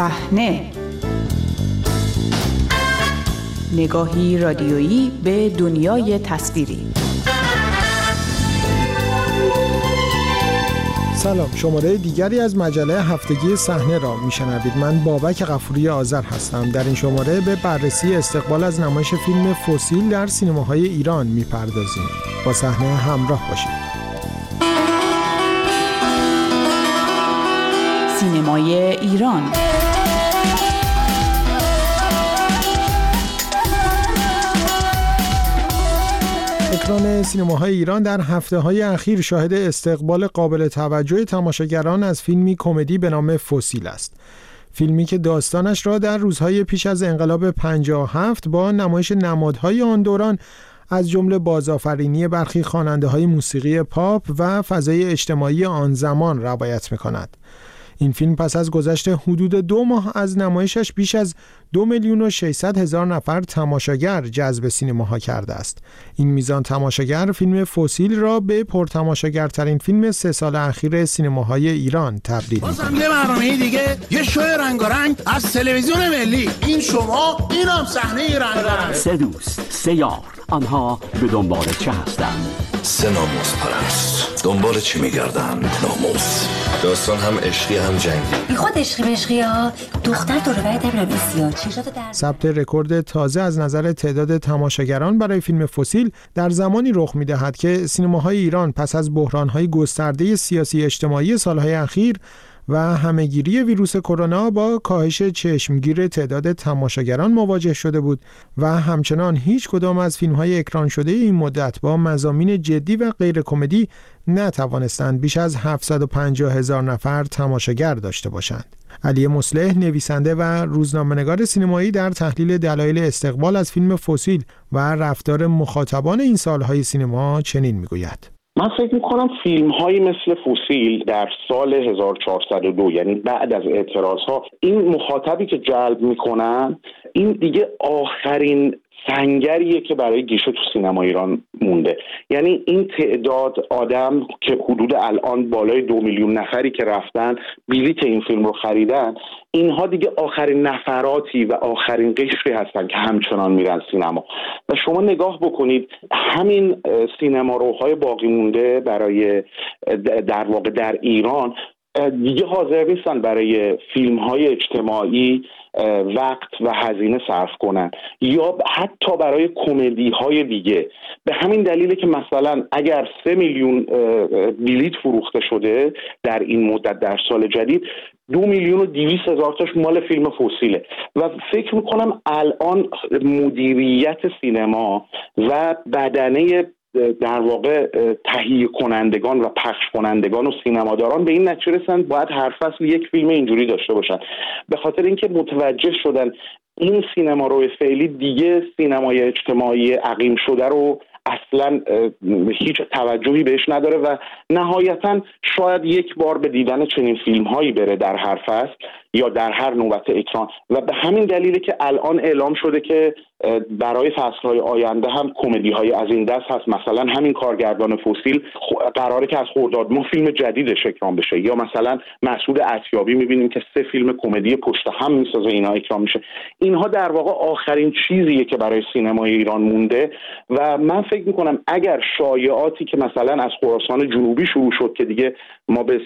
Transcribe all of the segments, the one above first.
صحنه. نگاهی رادیویی به دنیای تصویری. سلام شماره دیگری از مجله هفتگی صحنه را میشنوید. من بابک غفوری آذر هستم. در این شماره به بررسی استقبال از نمایش فیلم فسیل در سینماهای ایران می‌پردازیم. با صحنه همراه باشید. سینمای ایران. اکران سینماهای ایران در هفته های اخیر شاهد استقبال قابل توجه تماشاگران از فیلمی کمدی به نام فسیل است. فیلمی که داستانش را در روزهای پیش از انقلاب 57 با نمایش نمادهای آن دوران از جمله بازآفرینی برخی خواننده های موسیقی پاپ و فضای اجتماعی آن زمان روایت می کند. این فیلم پس از گذشت حدود دو ماه از نمایشش بیش از دو میلیون و 600 هزار نفر تماشاگر جذب سینماها کرده است. این میزان تماشاگر فیلم فسیل را به پرتماشاگرترین فیلم سه سال اخیر سینماهای ایران تبدیل بازم یه برنامه دیگه یه شو رنگارنگ از تلویزیون ملی. این شما این هم صحنه رنگارنگ. سه دوست سه یار آنها به دنبال چه هستند؟ سه ناموس پرست. دنبال چی میگردن ناموس. داستان هم عشقی هم جنگی. بی خود عشقی بشقی ها. دختر دور باید نمیرم سیاه در ثبت رکورد تازه از نظر تعداد تماشاگران برای فیلم فسیل در زمانی رخ می‌دهد که سینماهای ایران پس از بحران‌های گسترده سیاسی اجتماعی سالهای اخیر و همهگیری ویروس کرونا با کاهش چشمگیر تعداد تماشاگران مواجه شده بود و همچنان هیچ کدام از فیلم های اکران شده این مدت با مزامین جدی و غیر کمدی نتوانستند بیش از 750 هزار نفر تماشاگر داشته باشند. علی مصلح نویسنده و روزنامه‌نگار سینمایی در تحلیل دلایل استقبال از فیلم فسیل و رفتار مخاطبان این سالهای سینما چنین می‌گوید. من فکر می‌کنم فیلم هایی مثل فوسیل در سال 1402 یعنی بعد از اعتراض ها این مخاطبی که جلب می‌کنن این دیگه آخرین سنگریه که برای گیشه تو سینما ایران مونده. یعنی این تعداد آدم که حدود الان بالای دو میلیون نفری که رفتن بلیت این فیلم رو خریدن اینها دیگه آخرین نفراتی و آخرین قشری هستن که همچنان میرن سینما. و شما نگاه بکنید همین سینما روهای باقی مونده برای در واقع در ایران دیگه حاضر نیستن برای فیلم های اجتماعی وقت و هزینه صرف کنن. یا حتی برای کمدی های دیگه. به همین دلیله که مثلا اگر سه میلیون بلیت فروخته شده در این مدت در سال جدید دو میلیون و دیویس هزار تاش مال فیلم فسیله. و فکر می‌کنم الان مدیریت سینما و بدنه در واقع تهیه کنندگان و پخش کنندگان و سینماداران به این نتیجه رسند باید هر فصل یک فیلم اینجوری داشته باشن. به خاطر اینکه متوجه شدن این سینما روی فعلی دیگه سینمای اجتماعی عقیم شده رو اصلا هیچ توجهی بهش نداره و نهایتا شاید یک بار به دیدن چنین فیلم هایی بره در هر فصل یا در هر نوبت اکران. و به همین دلیله که الان اعلام شده که برای فصلهای آینده هم کمدی های از این دست هست. مثلا همین کارگردان فسیل قراره که از خورداد ما فیلم جدیدش اکرام بشه. یا مثلا مسعود اتیابی می‌بینیم که سه فیلم کمدی پشت هم می‌سازه اینا اکرام میشه. اینها در واقع آخرین چیزیه که برای سینمای ایران مونده و من فکر می‌کنم اگر شایعاتی که مثلا از خراسان جنوبی شروع شد که دیگه ما به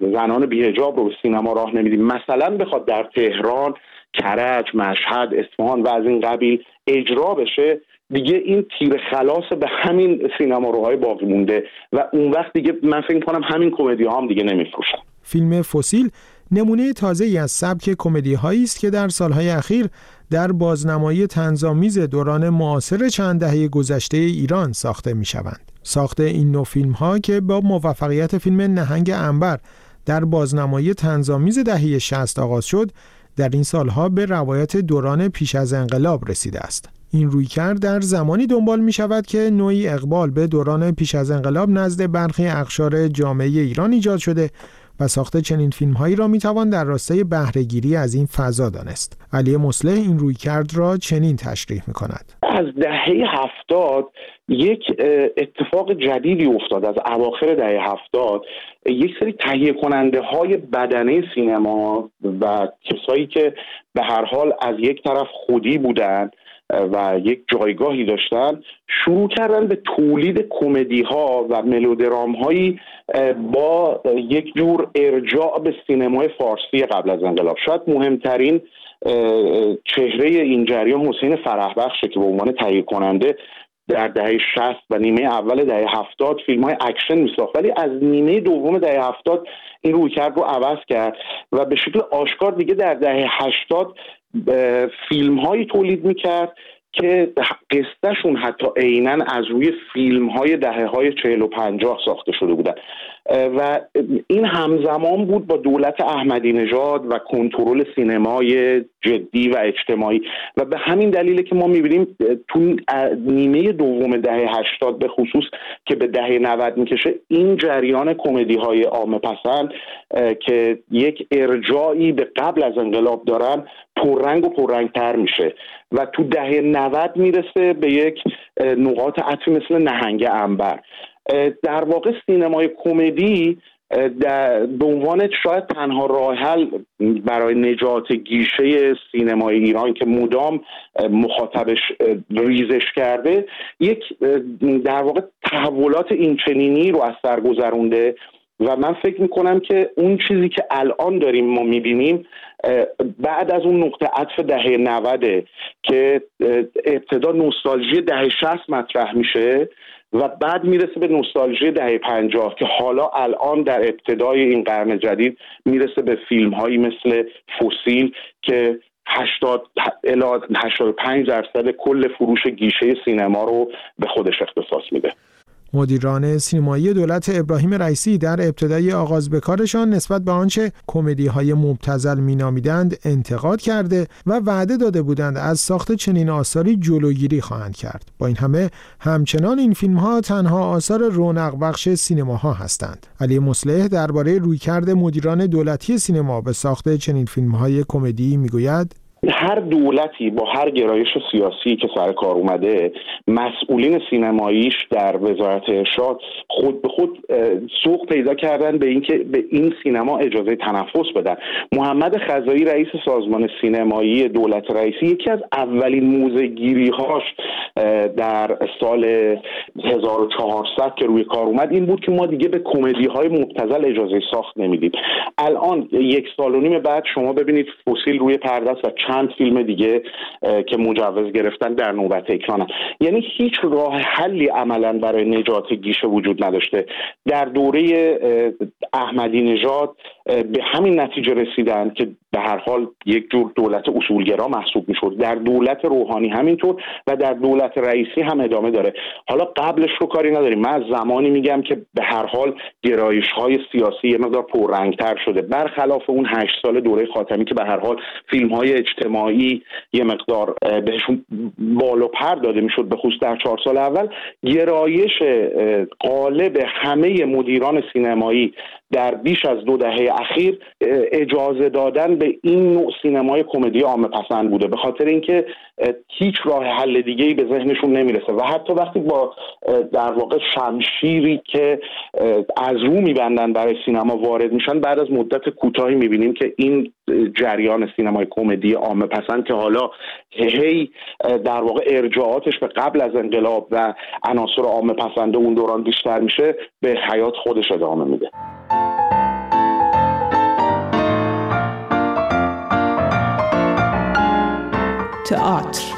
زنان بیهجاب رو به سینما راه نمیدیم مثلا بخواد در تهران کرج مشهد اصفهان و از این قبیل اجرا بشه دیگه این تیر خلاص به همین سینما روهای باقی مونده و اون وقت دیگه من فکر کنم همین کمدی ها هم دیگه نمیفروشن فیلم فسیل نمونه تازه ای از سبک کمدی هایی است که در سالهای اخیر در بازنمایی تنظامیز دوران معاصر چند دهه گذشته ایران ساخته می شوند. ساخت این نوع فیلم ها که با موفقیت فیلم نهنگ انبر در بازنمایی تنظامیز دهه 60 آغاز شد در این سالها به روایت دوران پیش از انقلاب رسیده است. این رویکرد در زمانی دنبال می شود که نوعی اقبال به دوران پیش از انقلاب نزد برخی اقشار جامعه ایران ایجاد شده و ساخت چنین فیلمهایی را می‌توان در راستای بهرهگیری از این فضا دانست. علی مسلح این رویکرد را چنین تشریح می‌کند. از دهه هفتاد یک اتفاق جدیدی افتاد. از اواخر دهه هفتاد یک سری تهیه کننده های بدنه سینما و کسایی که به هر حال از یک طرف خودی بودند و یک جایگاهی داشتن شروع کردن به تولید کمدی ها و ملودرام هایی با یک جور ارجاع به سینمای فارسی قبل از انقلاب. شاید مهمترین چهره این جریان حسین فرحبخشه که به عنوان تهیه کننده در دهه 60 و نیمه اول دهه 70 فیلم های اکشن میساخت. ولی از نیمه دوم دهه 70 این رویکرد رو عوض کرد و به شکل آشکار دیگه در دهه 80 فیلم هایی تولید می‌کرد که قصهشون حتی عینا از روی فیلم های دهه های چهل و پنجاه ساخته شده بودن. و این همزمان بود با دولت احمدی نژاد و کنترل سینمای جدی و اجتماعی. و به همین دلیله که ما می‌بینیم تو نیمه دوم دهه هشتاد به خصوص که به دهه 90 می‌کشه این جریان کمدی های عامه پسند که یک ارجاعی به قبل از انقلاب دارن پررنگ و پررنگتر میشه و تو دهه 90 می‌رسه به یک نقاط عطفی مثل نهنگ انبر. در واقع سینمای کمدی به عنوان شاید تنها راه حل برای نجات گیشه سینمای ایران که مدام مخاطبش ریزش کرده یک در واقع تحولات اینچنینی رو از سر گذرونده و من فکر می‌کنم که اون چیزی که الان داریم ما می‌بینیم بعد از اون نقطه عطف دهه نوده که ابتدا نوستالژی دهه شست مطرح میشه و بعد می‌رسه به نوستالژی دهه پنجاه که حالا الان در ابتدای این قرن جدید می‌رسه به فیلم هایی مثل فسیل که 80 الی 85 درصد کل فروش گیشه سینما رو به خودش اختصاص میده. مدیران سینمایی دولت ابراهیم رئیسی در ابتدای آغاز به کارشان نسبت به آنچه کمدی های مبتزل مینامیدند انتقاد کرده و وعده داده بودند از ساخت چنین آثاری جلوگیری خواهند کرد. با این همه همچنان این فیلم ها تنها آثار رونق بخش سینماها هستند. علی مصلح درباره رویکرد مدیران دولتی سینما به ساخت چنین فیلم های کمدی می‌گوید هر دولتی با هر گرایش سیاسی که سر کار اومده مسئولین سینماییش در وزارت ارشاد خود به خود سوق پیدا کردن به اینکه به این سینما اجازه تنفس بدن. محمد خزایی رئیس سازمان سینمایی دولت رئیسی یکی از اولین موزه هاش در سال 1400 که روی کار اومد این بود که ما دیگه به کمدی های مبتزل اجازه ساخت نمیدیم. الان یک سال و نیم بعد شما ببینید فسیل روی پرده و چند فیلم دیگه که مجوز گرفتن در نوبت اکرانن یعنی هیچ راه حلی عملا برای نجات گیشه وجود نداشته. در دوره احمدی نژاد به همین نتیجه رسیدن که به هر حال یک جور دولت اصولگرا محسوب می‌شد. در دولت روحانی همینطور و در دولت رئیسی هم ادامه داره. حالا قبلش رو کاری نداریم. من از زمانی میگم که به هر حال گرایش های سیاسی یه مقدار پررنگتر شده. برخلاف اون هشت سال دوره خاتمی که به هر حال فیلم های اجتماعی یه مقدار بهشون بال و پر داده می‌شد به خصوص در چهار سال اول گرایش قالب همه مدیران سینمایی در بیش از دو دهه اخیر اجازه دادن به این نوع سینمای کمدی عامه پسند بوده به خاطر اینکه هیچ راه حل دیگه ای به ذهنشون نمی‌رسه. و حتی وقتی با در واقع شمشیری که از رو میبندن برای سینما وارد میشن بعد از مدت کوتاهی می‌بینیم که این جریان سینمای کمدی عامه پسند که حالا هی در واقع ارجاعاتش به قبل از انقلاب و عناصر عامه پسند اون دوران بیشتر میشه به حیات خودش ادامه میده. تئاتر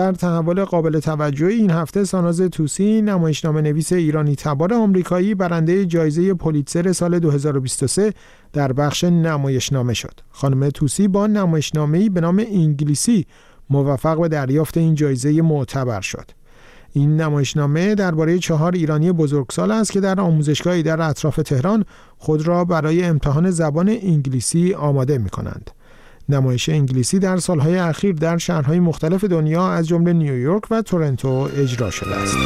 در تحول قابل توجه این هفته ساناز توسی نمایشنامه نویس ایرانی تبار آمریکایی برنده جایزه پولیتسر سال 2023 در بخش نمایشنامه شد. خانم توسی با نمایشنامه‌ای به نام انگلیسی موفق به دریافت این جایزه معتبر شد. این نمایشنامه درباره چهار ایرانی بزرگسال است که در آموزشگاهی در اطراف تهران خود را برای امتحان زبان انگلیسی آماده می کنند. نمایش انگلیسی در سالهای اخیر در شهرهای مختلف دنیا از جمله نیویورک و تورنتو اجرا شده است.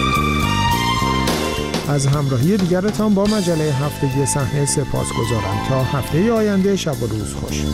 از همراهی دیگرتان با مجله هفتگی صحنه سپاس گذارم تا هفته آینده شب و روز خوش